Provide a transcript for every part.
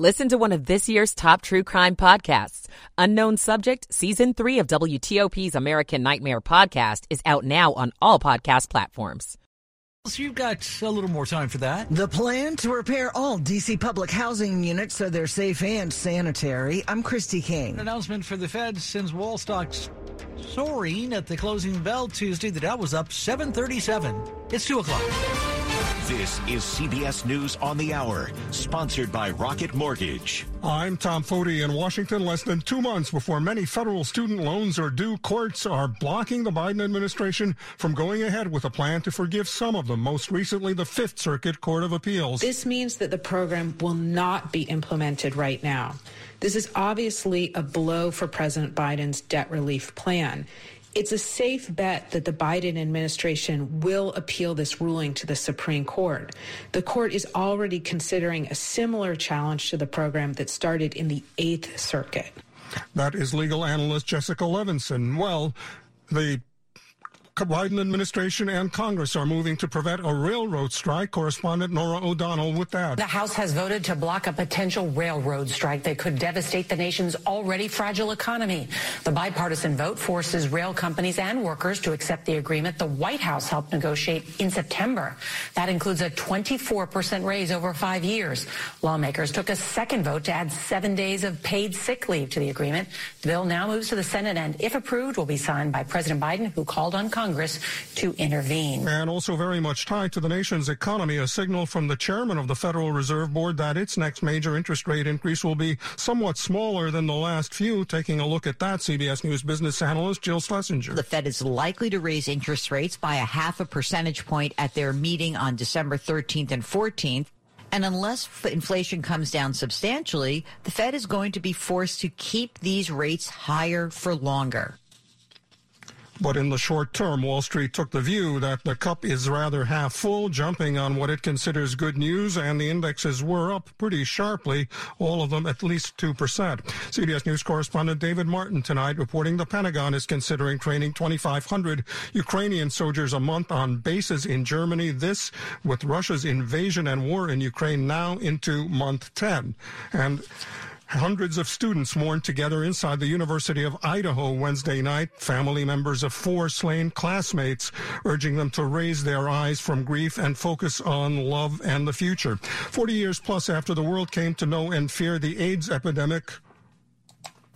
Listen to one of this year's top true crime podcasts. Unknown Subject, Season 3 of WTOP's American Nightmare podcast is out now on all podcast platforms. So you've got a little more time for that. The plan to repair all D.C. public housing units so they're safe and sanitary. I'm Christy King. An announcement for the Fed sends wall stocks soaring at the closing bell Tuesday. The Dow was up 737. It's 2 o'clock. This is CBS News on the Hour, sponsored by Rocket Mortgage. I'm Tom Foti in Washington. Less than two months before many federal student loans are due, courts are blocking the Biden administration from going ahead with a plan to forgive some of them, most recently the Fifth Circuit Court of Appeals. This means that the program will not be implemented right now. This is obviously a blow for President Biden's debt relief plan it's a safe bet that the Biden administration will appeal this ruling to the Supreme Court. The court is already considering a similar challenge to the program that started in the Eighth Circuit. That is legal analyst Jessica Levinson. Well, the Biden administration and Congress are moving to prevent a railroad strike. Correspondent Norah O'Donnell with that. The House has voted to block a potential railroad strike that could devastate the nation's already fragile economy. The bipartisan vote forces rail companies and workers to accept the agreement the White House helped negotiate in September. That includes a 24% raise over five years. Lawmakers took a second vote to add seven days of paid sick leave to the agreement. The bill now moves to the Senate and, if approved, will be signed by President Biden, who called on Congress Congress to intervene. And also very much tied to the nation's economy, a signal from the chairman of the Federal Reserve Board that its next major interest rate increase will be somewhat smaller than the last few. Taking a look at that, CBS News business analyst Jill Schlesinger. The Fed is likely to raise interest rates by a half a percentage point at their meeting on December 13th and 14th. And unless inflation comes down substantially, the Fed is going to be forced to keep these rates higher for longer. But in the short term, Wall Street took the view that the cup is rather half full, jumping on what it considers good news, and the indexes were up pretty sharply, all of them at least 2%. CBS News correspondent David Martin tonight reporting the Pentagon is considering training 2,500 Ukrainian soldiers a month on bases in Germany. This with Russia's invasion and war in Ukraine now into month 10. And Hundreds of students mourned together inside the University of Idaho Wednesday night. Family members of four slain classmates urging them to raise their eyes from grief and focus on love and the future. 40 years plus after the world came to know and fear the AIDS epidemic,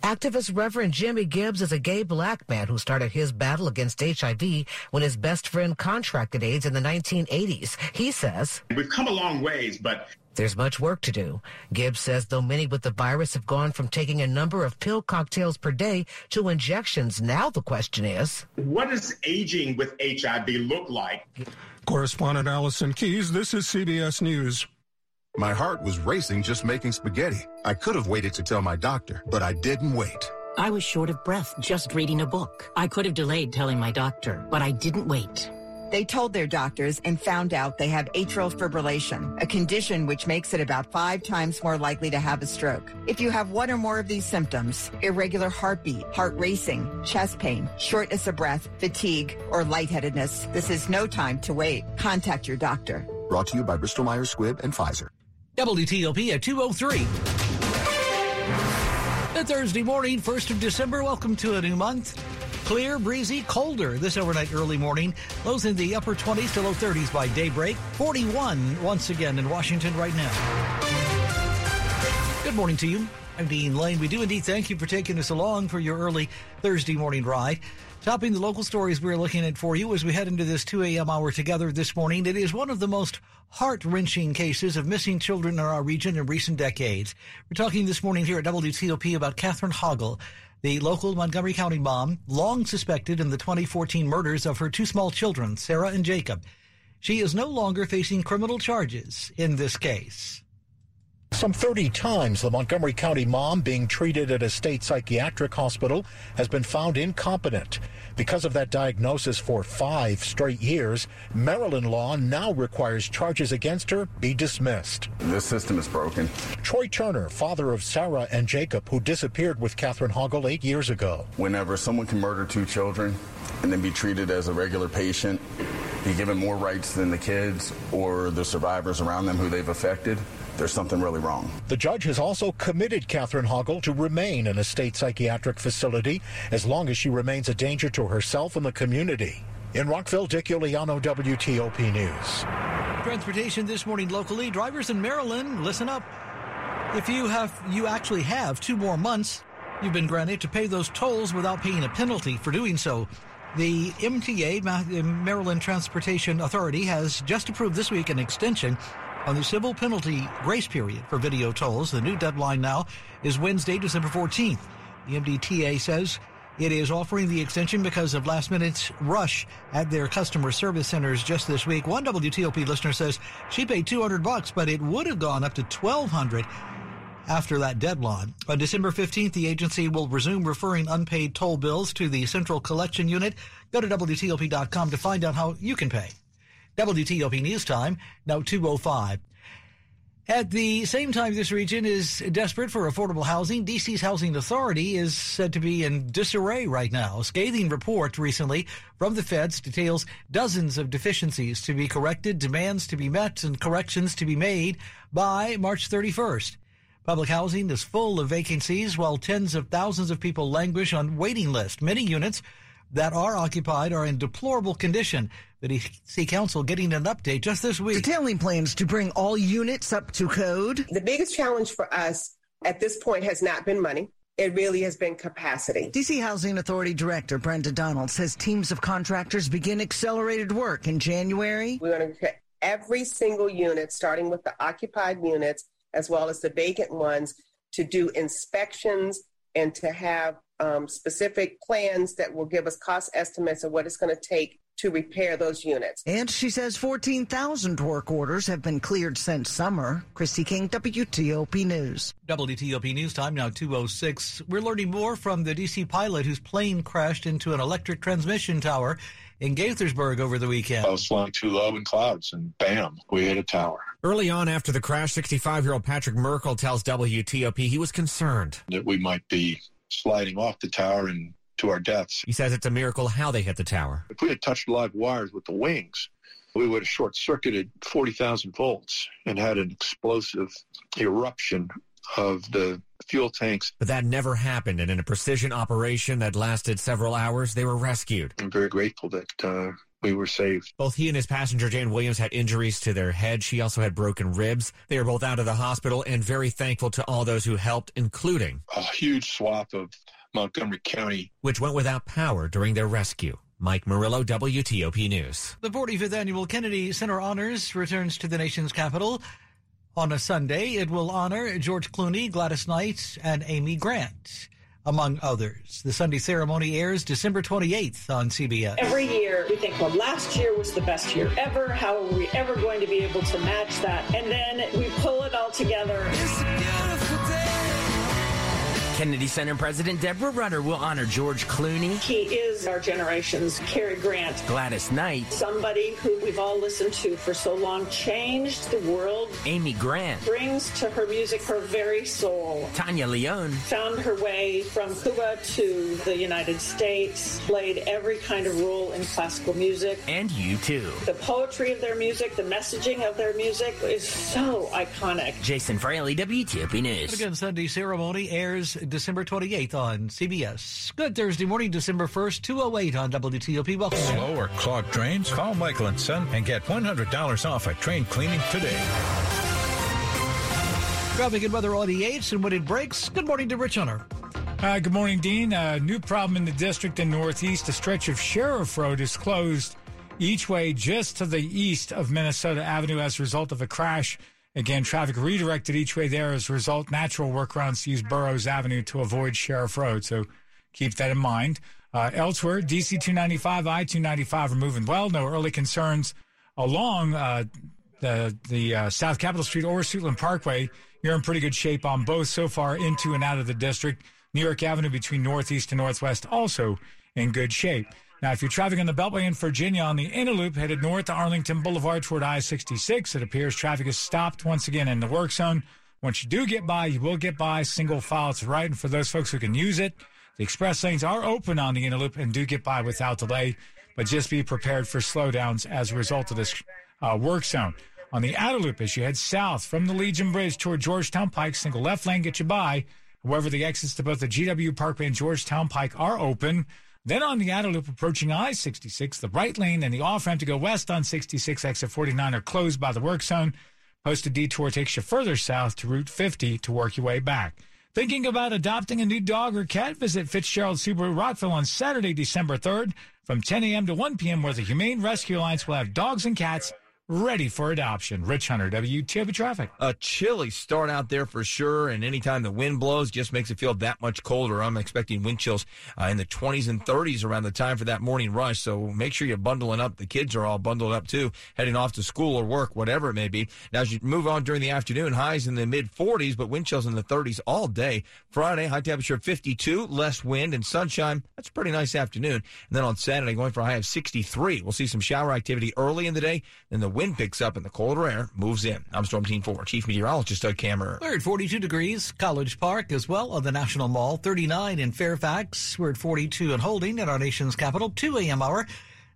Activist Reverend Jimmy Gibbs is a gay black man who started his battle against HIV when his best friend contracted AIDS in the 1980s. He says, We've come a long ways, but there's much work to do. Gibbs says though many with the virus have gone from taking a number of pill cocktails per day to injections, now the question is what does aging with HIV look like? Correspondent Allison Keyes, this is CBS News. My heart was racing just making spaghetti. I could have waited to tell my doctor, but I didn't wait. I was short of breath just reading a book. I could have delayed telling my doctor, but I didn't wait. They told their doctors and found out they have atrial fibrillation, a condition which makes it about five times more likely to have a stroke. If you have one or more of these symptoms, irregular heartbeat, heart racing, chest pain, shortness of breath, fatigue, or lightheadedness, this is no time to wait. Contact your doctor. Brought to you by Bristol Myers Squibb and Pfizer. WTOP at 203. The Thursday morning, 1st of December. Welcome to a new month. Clear, breezy, colder this overnight early morning. Lows in the upper 20s to low 30s by daybreak. 41 once again in Washington right now. Good morning to you. I'm Dean Lane. We do indeed thank you for taking us along for your early Thursday morning ride. Topping the local stories we're looking at for you as we head into this 2 a.m. hour together this morning. It is one of the most heart wrenching cases of missing children in our region in recent decades. We're talking this morning here at WTOP about Catherine Hoggle, the local Montgomery County mom, long suspected in the 2014 murders of her two small children, Sarah and Jacob. She is no longer facing criminal charges in this case. Some 30 times, the Montgomery County mom being treated at a state psychiatric hospital has been found incompetent. Because of that diagnosis for five straight years, Maryland law now requires charges against her be dismissed. This system is broken. Troy Turner, father of Sarah and Jacob, who disappeared with Catherine Hoggle eight years ago. Whenever someone can murder two children and then be treated as a regular patient, be given more rights than the kids or the survivors around them who they've affected, there's something really wrong. The judge has also committed Catherine Hoggle to remain in a state psychiatric facility as long as she remains a danger to herself and the community. In Rockville, Dick Uliano, WTOP News. Transportation this morning locally. Drivers in Maryland, listen up. If you have, you actually have two more months, you've been granted to pay those tolls without paying a penalty for doing so. The MTA, Maryland Transportation Authority, has just approved this week an extension on the civil penalty grace period for video tolls. The new deadline now is Wednesday, December 14th. The MDTA says it is offering the extension because of last minute rush at their customer service centers just this week. One WTOP listener says she paid 200 bucks, but it would have gone up to 1200 after that deadline. On December 15th, the agency will resume referring unpaid toll bills to the Central Collection Unit. Go to WTOP.com to find out how you can pay. WTOP News Time, now 205. At the same time, this region is desperate for affordable housing. DC's Housing Authority is said to be in disarray right now. A scathing report recently from the feds details dozens of deficiencies to be corrected, demands to be met, and corrections to be made by March 31st. Public housing is full of vacancies while tens of thousands of people languish on waiting lists. Many units that are occupied are in deplorable condition. The DC Council getting an update just this week. Detailing plans to bring all units up to code. The biggest challenge for us at this point has not been money. It really has been capacity. DC Housing Authority Director Brenda Donald says teams of contractors begin accelerated work in January. We're going to get every single unit, starting with the occupied units as well as the vacant ones, to do inspections and to have um, specific plans that will give us cost estimates of what it's going to take to repair those units. And she says 14,000 work orders have been cleared since summer. Christy King, WTOP News. WTOP News time now 206. We're learning more from the DC pilot whose plane crashed into an electric transmission tower in Gaithersburg over the weekend. I was flying too low in clouds and bam, we hit a tower. Early on after the crash, 65 year old Patrick Merkle tells WTOP he was concerned that we might be sliding off the tower and to our deaths. He says it's a miracle how they hit the tower. If we had touched live wires with the wings, we would have short circuited 40,000 volts and had an explosive eruption of the fuel tanks. But that never happened. And in a precision operation that lasted several hours, they were rescued. I'm very grateful that uh, we were saved. Both he and his passenger, Jane Williams, had injuries to their head. She also had broken ribs. They are both out of the hospital and very thankful to all those who helped, including a huge swath of Montgomery County, which went without power during their rescue. Mike Murillo, WTOP News. The 45th Annual Kennedy Center Honors returns to the nation's capital. On a Sunday, it will honor George Clooney, Gladys Knight, and Amy Grant among others. The Sunday ceremony airs December 28th on CBS. Every year we think, well, last year was the best year ever. How are we ever going to be able to match that? And then we pull it all together. Kennedy Center President Deborah Rutter will honor George Clooney. He is our generation's Cary Grant. Gladys Knight. Somebody who we've all listened to for so long changed the world. Amy Grant. Brings to her music her very soul. Tania León. Found her way from Cuba to the United States. Played every kind of role in classical music. And U2. The poetry of their music, the messaging of their music is so iconic. Jason Fraley, WTOP News. Again, Sunday ceremony airs December 28th on CBS. Good Thursday morning, December 1st, 208 on WTOP. Welcome. Slow or clogged drains? Call Michael and Son and get $100 off at train cleaning today. Traffic and weather on the 8s and when it breaks. Good morning to Rich Hunter. Uh, good morning, Dean. A new problem in the district in northeast. A stretch of Sheriff Road is closed each way just to the east of Minnesota Avenue as a result of a crash Again, traffic redirected each way there as a result. Natural workarounds to use Burroughs Avenue to avoid Sheriff Road. So keep that in mind. Uh, elsewhere, DC 295, I 295 are moving well. No early concerns along uh, the the uh, South Capitol Street or Suitland Parkway. You're in pretty good shape on both so far into and out of the district. New York Avenue between Northeast and Northwest also in good shape. Now, if you're traveling on the Beltway in Virginia on the inner loop headed north to Arlington Boulevard toward I 66, it appears traffic is stopped once again in the work zone. Once you do get by, you will get by single file to right. And for those folks who can use it, the express lanes are open on the inner loop and do get by without delay. but just be prepared for slowdowns as a result of this uh, work zone. On the outer loop, as you head south from the Legion Bridge toward Georgetown Pike, single left lane get you by. However, the exits to both the GW Parkway and Georgetown Pike are open. Then on the outer loop approaching I 66, the right lane and the off ramp to go west on 66, exit 49 are closed by the work zone. Posted detour takes you further south to Route 50 to work your way back. Thinking about adopting a new dog or cat? Visit Fitzgerald Subaru Rockville on Saturday, December 3rd from 10 a.m. to 1 p.m., where the Humane Rescue Alliance will have dogs and cats ready for adoption. Rich Hunter, WTOP Traffic. A chilly start out there for sure, and anytime the wind blows, just makes it feel that much colder. I'm expecting wind chills uh, in the 20s and 30s around the time for that morning rush. So make sure you're bundling up. The kids are all bundled up too, heading off to school or work, whatever it may be. Now, as you move on during the afternoon, highs in the mid 40s, but wind chills in the 30s all day. Friday, high temperature 52, less wind and sunshine. That's a pretty nice afternoon. And then on Saturday, going for a high of 63. We'll see some shower activity early in the day, then the wind picks up and the colder air moves in. I'm Storm Team 4 Chief Meteorologist Doug Kammerer. We're at 42 degrees, College Park as well on the National Mall, 39 in Fairfax. We're at 42 and holding in our nation's capital, 2 a.m. hour,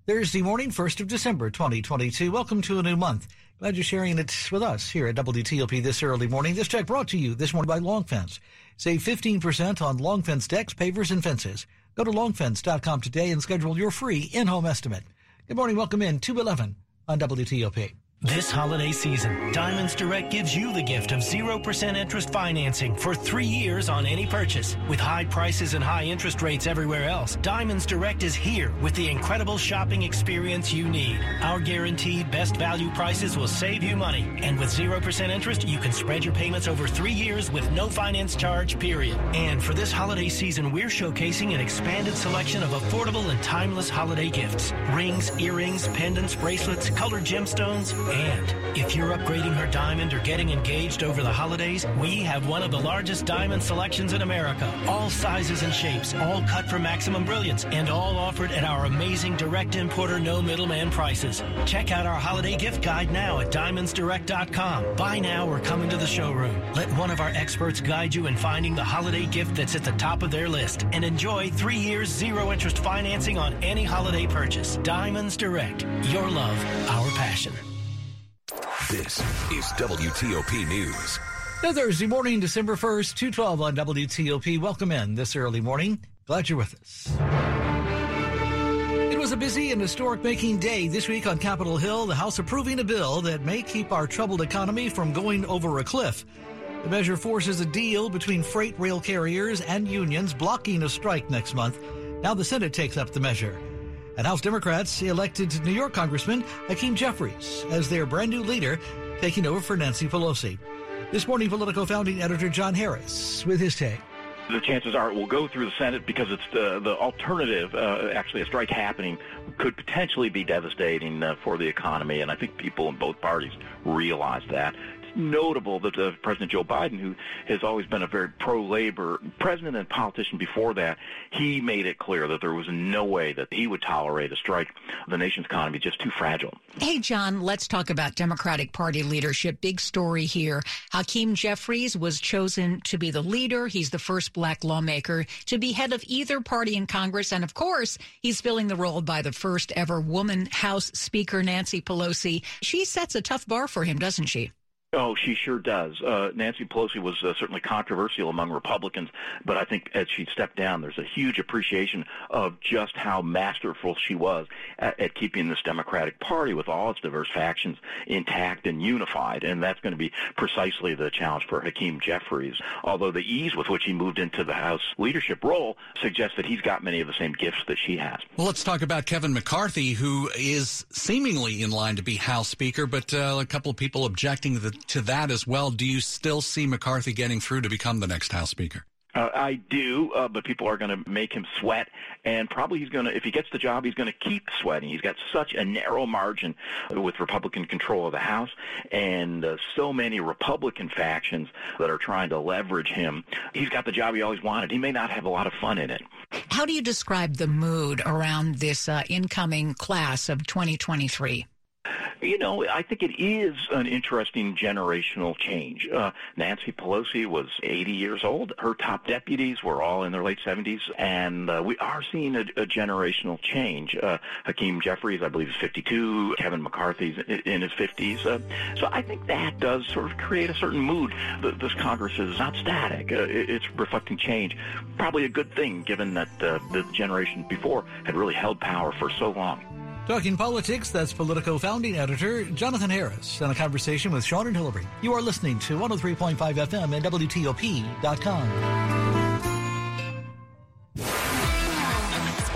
Thursday morning, 1st of December, 2022. Welcome to a new month. Glad you're sharing it with us here at WTOP this early morning. This check brought to you this morning by Long Fence. Save 15% on Long Fence decks, pavers, and fences. Go to longfence.com today and schedule your free in-home estimate. Good morning. Welcome in 211 on WTOP. This holiday season, Diamonds Direct gives you the gift of 0% interest financing for three years on any purchase. With high prices and high interest rates everywhere else, Diamonds Direct is here with the incredible shopping experience you need. Our guaranteed best value prices will save you money. And with 0% interest, you can spread your payments over three years with no finance charge, period. And for this holiday season, we're showcasing an expanded selection of affordable and timeless holiday gifts. Rings, earrings, pendants, bracelets, colored gemstones, and if you're upgrading her diamond or getting engaged over the holidays, we have one of the largest diamond selections in America. All sizes and shapes, all cut for maximum brilliance, and all offered at our amazing direct importer, no middleman prices. Check out our holiday gift guide now at diamondsdirect.com. Buy now or come into the showroom. Let one of our experts guide you in finding the holiday gift that's at the top of their list and enjoy three years zero interest financing on any holiday purchase. Diamonds Direct. Your love, our passion. This is WTOP News. Thursday morning, December 1st, 212 on WTOP. Welcome in this early morning. Glad you're with us. It was a busy and historic making day this week on Capitol Hill, the House approving a bill that may keep our troubled economy from going over a cliff. The measure forces a deal between freight rail carriers and unions blocking a strike next month. Now the Senate takes up the measure. And House Democrats elected New York Congressman Hakeem Jeffries as their brand new leader, taking over for Nancy Pelosi. This morning, Politico founding editor John Harris with his take. The chances are it will go through the Senate because it's the, the alternative. Uh, actually, a strike happening could potentially be devastating uh, for the economy, and I think people in both parties realize that notable that uh, President Joe Biden, who has always been a very pro-labor president and politician before that, he made it clear that there was no way that he would tolerate a strike. The nation's economy is just too fragile. Hey, John, let's talk about Democratic Party leadership. Big story here. Hakeem Jeffries was chosen to be the leader. He's the first black lawmaker to be head of either party in Congress. And of course, he's filling the role by the first ever woman House Speaker, Nancy Pelosi. She sets a tough bar for him, doesn't she? Oh, she sure does. Uh, Nancy Pelosi was uh, certainly controversial among Republicans, but I think as she stepped down, there's a huge appreciation of just how masterful she was at, at keeping this Democratic Party with all its diverse factions intact and unified, and that's going to be precisely the challenge for Hakeem Jeffries. Although the ease with which he moved into the House leadership role suggests that he's got many of the same gifts that she has. Well, let's talk about Kevin McCarthy, who is seemingly in line to be House Speaker, but uh, a couple of people objecting the to that as well. Do you still see McCarthy getting through to become the next House Speaker? Uh, I do, uh, but people are going to make him sweat, and probably he's going to, if he gets the job, he's going to keep sweating. He's got such a narrow margin with Republican control of the House, and uh, so many Republican factions that are trying to leverage him. He's got the job he always wanted. He may not have a lot of fun in it. How do you describe the mood around this uh, incoming class of 2023? You know, I think it is an interesting generational change. Uh, Nancy Pelosi was 80 years old. Her top deputies were all in their late 70s, and uh, we are seeing a, a generational change. Uh, Hakeem Jeffries, I believe, is 52. Kevin McCarthy's in his 50s. Uh, so I think that does sort of create a certain mood. This Congress is not static. Uh, it's reflecting change. Probably a good thing, given that uh, the generation before had really held power for so long. Talking politics, that's Politico founding editor Jonathan Harris in a conversation with Sean and Hillary. You are listening to 103.5 FM and WTOP.com.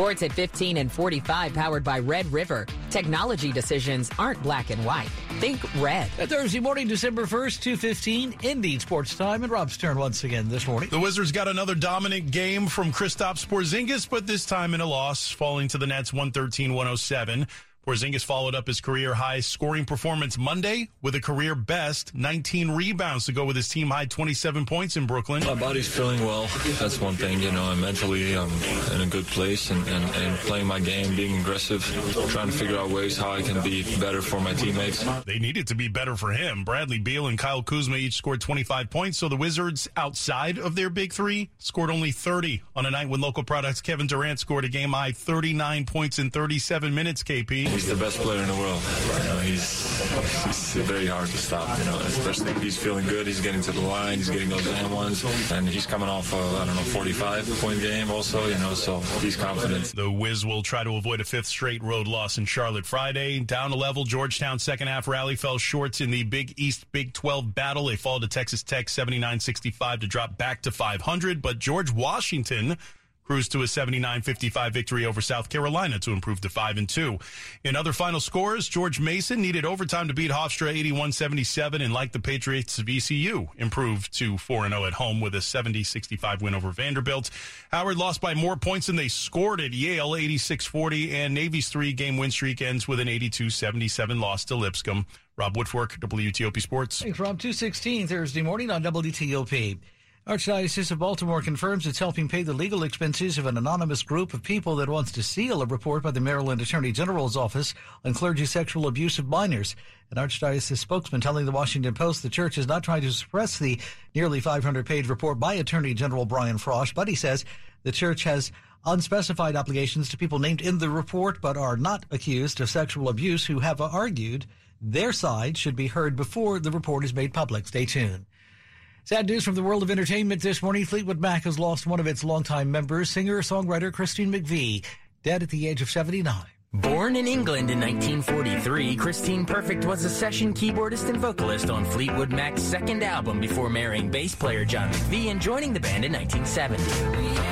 Sports at 15 and 45 powered by Red River. Technology decisions aren't black and white. Think red. Thursday morning, December 1st, 215, Indeed Sports Time. And Rob's turn once again this morning. The Wizards got another dominant game from Kristaps Porzingis, but this time in a loss, falling to the Nets 113-107. Porzingis followed up his career high scoring performance Monday with a career best 19 rebounds to go with his team high 27 points in Brooklyn. My body's feeling well. That's one thing, you know, and mentally I'm in a good place and, and, and playing my game, being aggressive, trying to figure out ways how I can be better for my teammates. They needed to be better for him. Bradley Beal and Kyle Kuzma each scored 25 points, so the Wizards, outside of their big three, scored only 30 on a night when local products Kevin Durant scored a game high 39 points in 37 minutes, KP. He's the best player in the world. You know, he's, he's very hard to stop. You know, especially if he's feeling good. He's getting to the line. He's getting those and ones, and he's coming off a I don't know 45 point game also. You know, so he's confident. The Wiz will try to avoid a fifth straight road loss in Charlotte Friday. Down a level, Georgetown second half rally fell short in the Big East Big 12 battle. They fall to Texas Tech 79-65 to drop back to 500, but George Washington cruised to a 79-55 victory over South Carolina to improve to 5 and 2. In other final scores, George Mason needed overtime to beat Hofstra 81-77 and like the Patriots VCU improved to 4 and 0 at home with a 70-65 win over Vanderbilt. Howard lost by more points than they scored at Yale 86-40 and Navy's 3-game win streak ends with an 82-77 loss to Lipscomb. Rob Woodfork, WTOP Sports. Thanks, Rob. 216 Thursday morning on WTOP. Archdiocese of Baltimore confirms it's helping pay the legal expenses of an anonymous group of people that wants to seal a report by the Maryland Attorney General's office on clergy sexual abuse of minors. An Archdiocese spokesman telling the Washington Post the church is not trying to suppress the nearly 500 page report by Attorney General Brian Frosh, but he says the church has unspecified obligations to people named in the report but are not accused of sexual abuse who have argued their side should be heard before the report is made public. Stay tuned. Sad news from the world of entertainment this morning. Fleetwood Mac has lost one of its longtime members, singer-songwriter Christine McVie, dead at the age of 79. Born in England in 1943, Christine Perfect was a session keyboardist and vocalist on Fleetwood Mac's second album before marrying bass player John McVie and joining the band in 1970.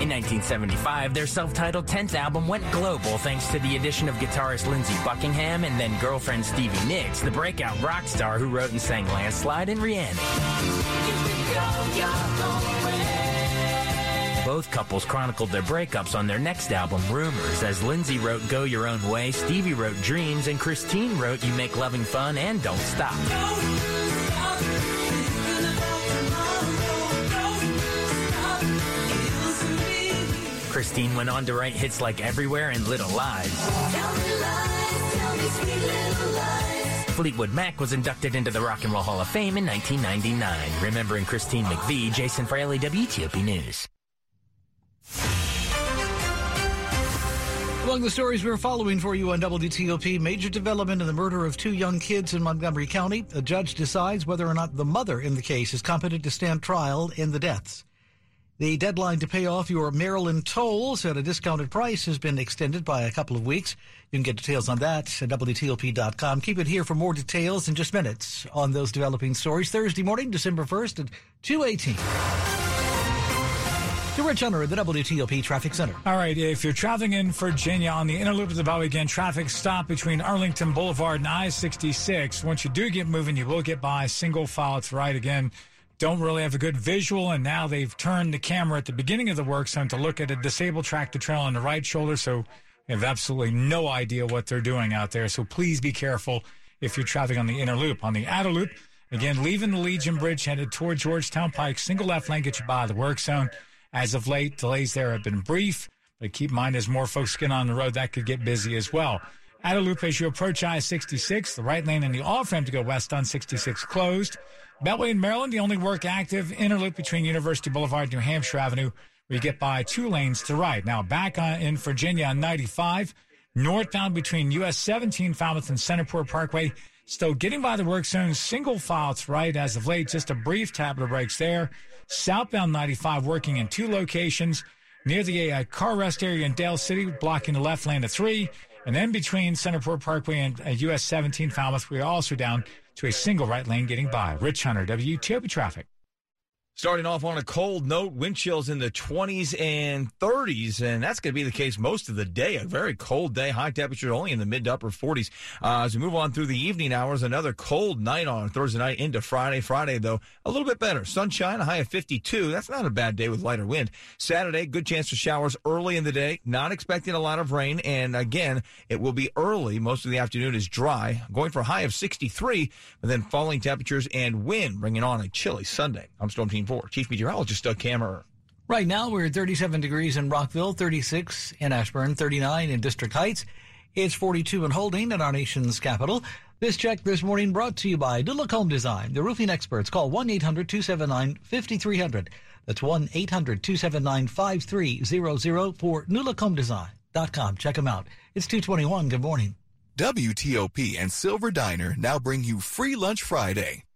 In 1975, their self-titled 10th album went global thanks to the addition of guitarist Lindsey Buckingham and then girlfriend Stevie Nicks, the breakout rock star who wrote and sang Landslide and Rhiannon. Both couples chronicled their breakups on their next album, Rumours, as Lindsey wrote Go Your Own Way, Stevie wrote Dreams, and Christine wrote You Make Loving Fun and Don't Stop. Christine went on to write hits like Everywhere and Little Lies. Fleetwood Mac was inducted into the Rock and Roll Hall of Fame in 1999. Remembering Christine McVie, Jason Fraley, WTOP News. Among the stories we're following for you on WTOP, major development in the murder of two young kids in Montgomery County. A judge decides whether or not the mother in the case is competent to stand trial in the deaths. The deadline to pay off your Maryland tolls at a discounted price has been extended by a couple of weeks. You can get details on that at WTOP.com. Keep it here for more details in just minutes on those developing stories. Thursday morning, December 1st at 218. To Rich Hunter at the WTOP Traffic Center. All right, if you're traveling in Virginia on the inner loop of the Valley again, traffic stop between Arlington Boulevard and I-66. Once you do get moving, you will get by single file. It's right again don't really have a good visual, and now they've turned the camera at the beginning of the work zone to look at a disabled tractor trailer on the right shoulder, so they have absolutely no idea what they're doing out there. So please be careful if you're traveling on the inner loop. On the outer loop, again, leaving the Legion Bridge headed toward Georgetown Pike, single left lane get you by the work zone. As of late, delays there have been brief. But keep in mind, as more folks get on the road, that could get busy as well. A loop as you approach I 66, the right lane and the off ramp to go west on 66 closed. Beltway in Maryland, the only work active interloop between University Boulevard, and New Hampshire Avenue, where you get by two lanes to right. Now back on, in Virginia on 95, northbound between US 17 Falmouth and Centreport Parkway. Still getting by the work zone, single file to right as of late, just a brief tap of brakes there. Southbound 95 working in two locations near the uh, car rest area in Dale City, blocking the left lane of three. And then between Centreport Parkway and uh, US 17 Falmouth, we are also down to a single right lane getting by. Rich Hunter, WTOP Traffic. Starting off on a cold note, wind chills in the 20s and 30s, and that's going to be the case most of the day. A very cold day, high temperature only in the mid to upper 40s. Uh, as we move on through the evening hours, another cold night on Thursday night into Friday. Friday, though, a little bit better. Sunshine, a high of 52. That's not a bad day with lighter wind. Saturday, good chance for showers early in the day. Not expecting a lot of rain, and again, it will be early. Most of the afternoon is dry. Going for a high of 63, but then falling temperatures and wind bringing on a chilly Sunday. I'm Storm Team 4. Chief Meteorologist Doug Kammerer. Right now, we're at 37 degrees in Rockville, 36 in Ashburn, 39 in District Heights. It's 42 in Holding in our nation's capital. This check this morning brought to you by New Look Home Design, the roofing experts. Call 1-800-279-5300. That's 1-800-279-5300 for newlookhomedesign.com. Check them out. It's 221. Good morning. WTOP and Silver Diner now bring you Free Lunch Friday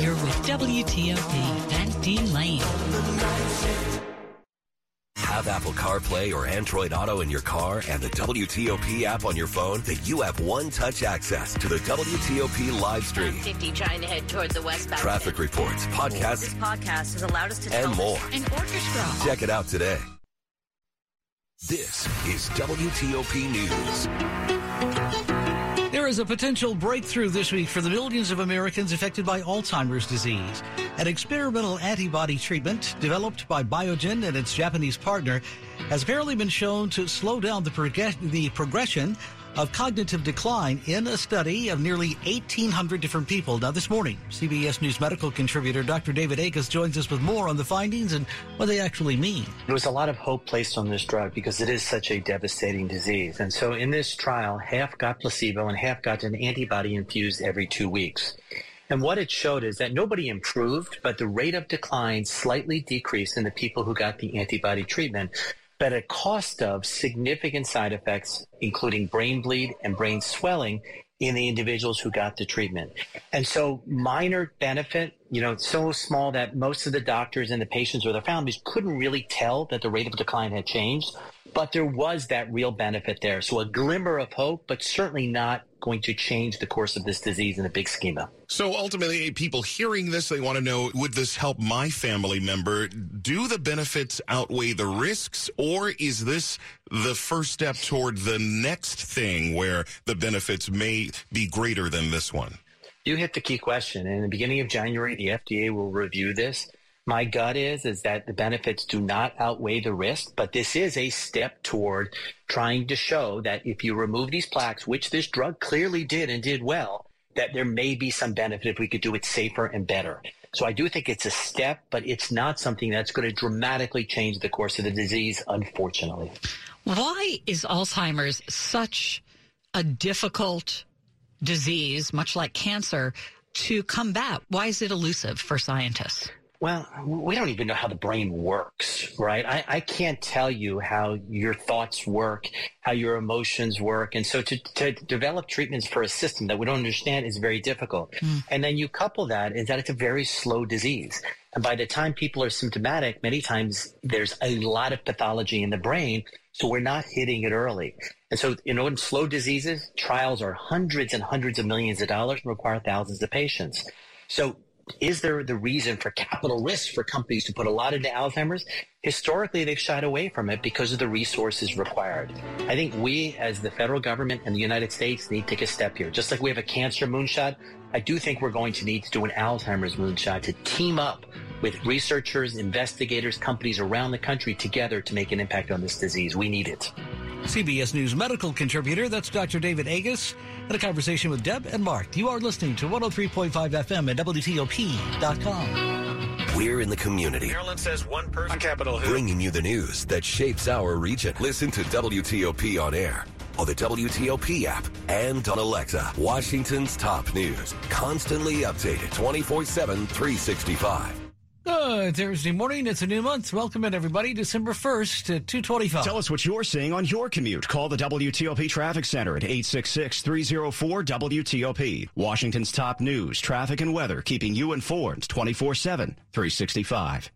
You're with WTOP and Dean Lane. Have Apple CarPlay or Android Auto in your car and the WTOP app on your phone? Then you have one-touch access to the WTOP live stream. 50 trying to head toward the westbound. Traffic reports, podcasts, This podcast has allowed us to and tell more. an orchestra. Check it out today. This is WTOP News. Is a potential breakthrough this week for the millions of Americans affected by Alzheimer's disease. An experimental antibody treatment developed by Biogen and its Japanese partner has apparently been shown to slow down the, prog- the progression of cognitive decline in a study of nearly 1,800 different people. Now, this morning, CBS News medical contributor Dr. David Agus joins us with more on the findings and what they actually mean. There was a lot of hope placed on this drug because it is such a devastating disease. And so in this trial, half got placebo and half got an antibody infused every two weeks. And what it showed is that nobody improved, but the rate of decline slightly decreased in the people who got the antibody treatment, but at cost of significant side effects, including brain bleed and brain swelling in the individuals who got the treatment. And so minor benefit, you know, so small that most of the doctors and the patients or their families couldn't really tell that the rate of decline had changed, but there was that real benefit there. So a glimmer of hope, but certainly not going to change the course of this disease in a big schema. So ultimately, people hearing this, they want to know, would this help my family member? Do the benefits outweigh the risks, or is this the first step toward the next thing where the benefits may be greater than this one? You hit the key question. In the beginning of January, the FDA will review this. My gut is is that the benefits do not outweigh the risk, but this is a step toward trying to show that if you remove these plaques, which this drug clearly did and did well, that there may be some benefit if we could do it safer and better. So I do think it's a step, but it's not something that's going to dramatically change the course of the disease, unfortunately. Why is Alzheimer's such a difficult disease, much like cancer, to combat? Why is it elusive for scientists? Well, we don't even know how the brain works, right? I, I can't tell you how your thoughts work, how your emotions work. And so to, to develop treatments for a system that we don't understand is very difficult. Mm. And then you couple that is that it's a very slow disease. And by the time people are symptomatic, many times there's a lot of pathology in the brain. So we're not hitting it early. And so, you know, in slow diseases, trials are hundreds and hundreds of millions of dollars and require thousands of patients. So is there the reason for capital risk for companies to put a lot into Alzheimer's? Historically, they've shied away from it because of the resources required. I think we, as the federal government and the United States, need to take a step here. Just like we have a cancer moonshot, I do think we're going to need to do an Alzheimer's moonshot to team up with researchers, investigators, companies around the country together to make an impact on this disease. We need it. CBS News medical contributor, that's Dr. David Agus, and a conversation with Deb and Mark. You are listening to 103.5 FM at WTOP.com. We're in the community. Maryland says one person. On Capitol Hill. Bringing you the news that shapes our region. Listen to WTOP on air, on the WTOP app, and on Alexa. Washington's top news. Constantly updated 24 7, 365. Good Thursday morning. It's a new month. Welcome in, everybody. December 1st at 225. Tell us what you're seeing on your commute. Call the WTOP Traffic Center at 866-304-WTOP. Washington's top news, traffic, and weather, keeping you informed 24-7, 365.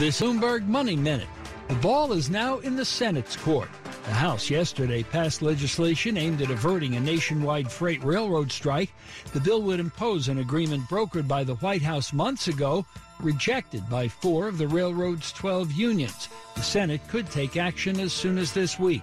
This Bloomberg Money Minute. The ball is now in the Senate's court. The House yesterday passed legislation aimed at averting a nationwide freight railroad strike. The bill would impose an agreement brokered by the White House months ago, rejected by four of the railroad's 12 unions. The Senate could take action as soon as this week.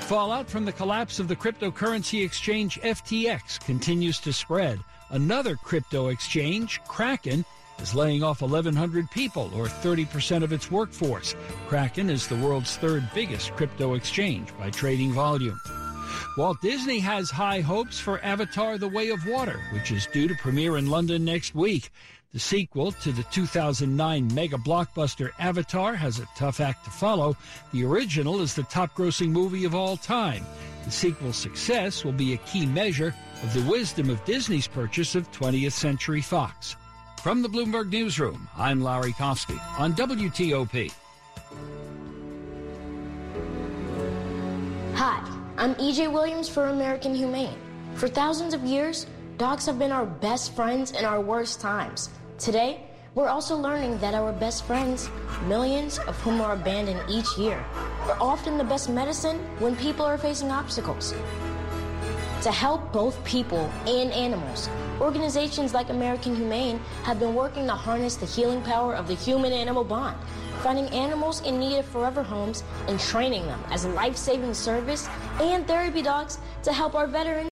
Fallout from the collapse of the cryptocurrency exchange FTX continues to spread. Another crypto exchange, Kraken, is laying off 1,100 people, or 30% of its workforce. Kraken is the world's third biggest crypto exchange by trading volume. Walt Disney has high hopes for Avatar The Way of Water, which is due to premiere in London next week. The sequel to the 2009 mega blockbuster Avatar has a tough act to follow. The original is the top grossing movie of all time. The sequel's success will be a key measure of the wisdom of Disney's purchase of 20th Century Fox. From the Bloomberg Newsroom, I'm Larry Kofsky on WTOP. Hi, I'm EJ Williams for American Humane. For thousands of years, dogs have been our best friends in our worst times. Today, we're also learning that our best friends, millions of whom are abandoned each year, are often the best medicine when people are facing obstacles. To help both people and animals, organizations like American Humane have been working to harness the healing power of the human animal bond, finding animals in need of forever homes and training them as life saving service and therapy dogs to help our veterans.